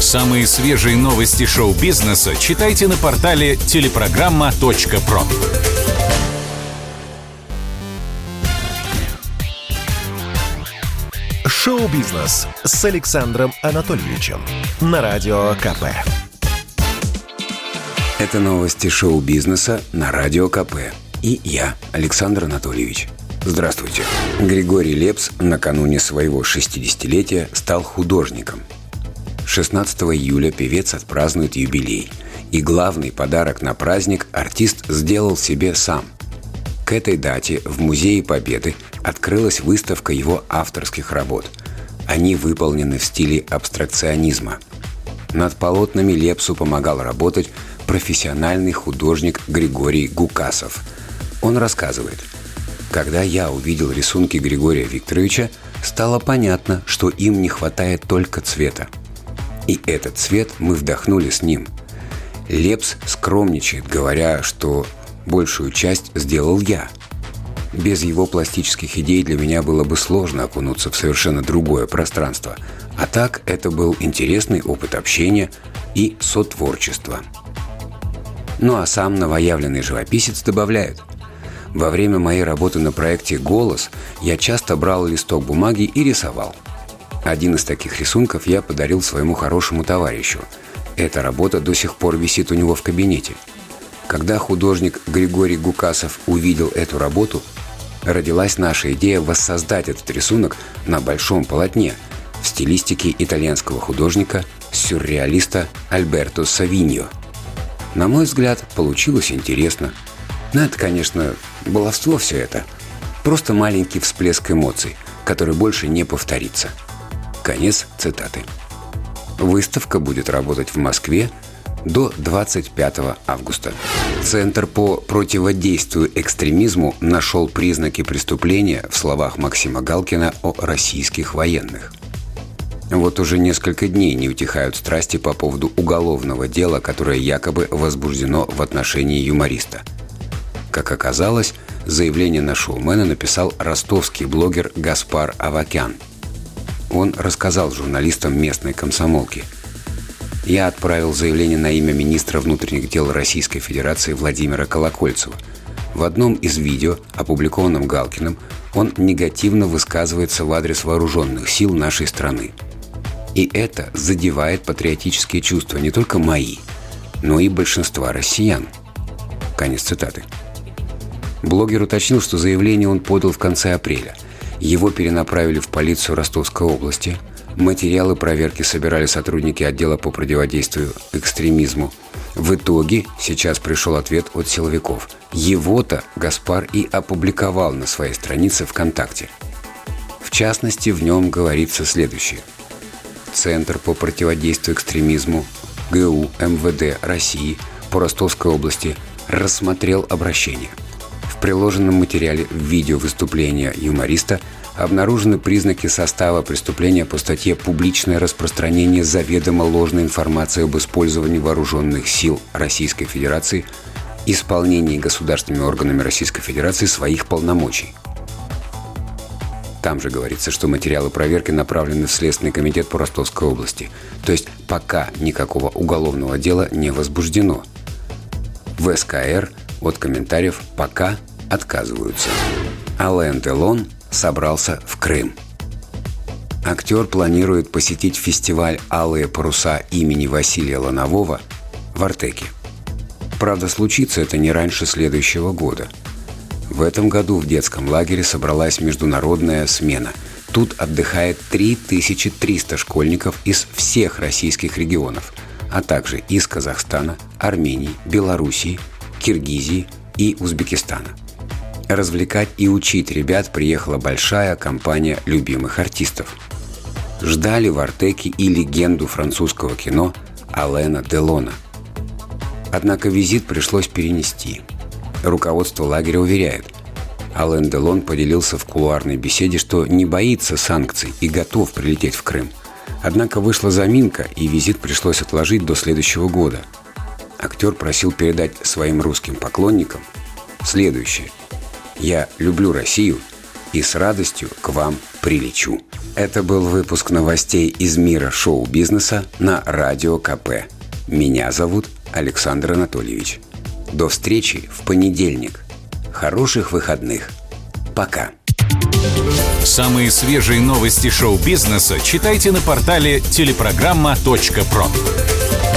Самые свежие новости шоу-бизнеса читайте на портале телепрограмма.про. Шоу-бизнес с Александром Анатольевичем на Радио КП. Это новости шоу-бизнеса на Радио КП. И я, Александр Анатольевич. Здравствуйте. Григорий Лепс накануне своего 60-летия стал художником. 16 июля певец отпразднует юбилей. И главный подарок на праздник артист сделал себе сам. К этой дате в Музее Победы открылась выставка его авторских работ. Они выполнены в стиле абстракционизма. Над полотнами Лепсу помогал работать профессиональный художник Григорий Гукасов. Он рассказывает, «Когда я увидел рисунки Григория Викторовича, стало понятно, что им не хватает только цвета. И этот цвет мы вдохнули с ним. Лепс скромничает, говоря, что большую часть сделал я. Без его пластических идей для меня было бы сложно окунуться в совершенно другое пространство. А так это был интересный опыт общения и сотворчества. Ну а сам новоявленный живописец добавляет. Во время моей работы на проекте «Голос» я часто брал листок бумаги и рисовал. Один из таких рисунков я подарил своему хорошему товарищу. Эта работа до сих пор висит у него в кабинете. Когда художник Григорий Гукасов увидел эту работу, родилась наша идея воссоздать этот рисунок на большом полотне в стилистике итальянского художника сюрреалиста Альберто Савиньо – на мой взгляд, получилось интересно. Но это, конечно, баловство все это. Просто маленький всплеск эмоций, который больше не повторится. Конец цитаты. Выставка будет работать в Москве до 25 августа. Центр по противодействию экстремизму нашел признаки преступления в словах Максима Галкина о российских военных – вот уже несколько дней не утихают страсти по поводу уголовного дела, которое якобы возбуждено в отношении юмориста. Как оказалось, заявление на шоумена написал ростовский блогер Гаспар Авакян. Он рассказал журналистам местной комсомолки. «Я отправил заявление на имя министра внутренних дел Российской Федерации Владимира Колокольцева. В одном из видео, опубликованном Галкиным, он негативно высказывается в адрес вооруженных сил нашей страны – и это задевает патриотические чувства не только мои, но и большинства россиян. Конец цитаты. Блогер уточнил, что заявление он подал в конце апреля. Его перенаправили в полицию Ростовской области. Материалы проверки собирали сотрудники отдела по противодействию экстремизму. В итоге сейчас пришел ответ от силовиков. Его-то Гаспар и опубликовал на своей странице ВКонтакте. В частности, в нем говорится следующее – Центр по противодействию экстремизму ГУ МВД России по Ростовской области рассмотрел обращение. Приложенном материале видео выступления юмориста обнаружены признаки состава преступления по статье «Публичное распространение заведомо ложной информации об использовании вооруженных сил Российской Федерации, исполнении государственными органами Российской Федерации своих полномочий». Там же говорится, что материалы проверки направлены в Следственный комитет по Ростовской области. То есть пока никакого уголовного дела не возбуждено. В СКР от комментариев пока отказываются. Ален Делон собрался в Крым. Актер планирует посетить фестиваль «Алые паруса» имени Василия Ланового в Артеке. Правда, случится это не раньше следующего года – в этом году в детском лагере собралась международная смена. Тут отдыхает 3300 школьников из всех российских регионов, а также из Казахстана, Армении, Белоруссии, Киргизии и Узбекистана. Развлекать и учить ребят приехала большая компания любимых артистов. Ждали в Артеке и легенду французского кино Алена Делона. Однако визит пришлось перенести – Руководство лагеря уверяет, Ален Делон поделился в кулуарной беседе, что не боится санкций и готов прилететь в Крым. Однако вышла заминка, и визит пришлось отложить до следующего года. Актер просил передать своим русским поклонникам следующее. «Я люблю Россию и с радостью к вам прилечу. Это был выпуск новостей из мира шоу-бизнеса на Радио КП. Меня зовут Александр Анатольевич. До встречи в понедельник. Хороших выходных. Пока. Самые свежие новости шоу-бизнеса читайте на портале телепрограмма.про.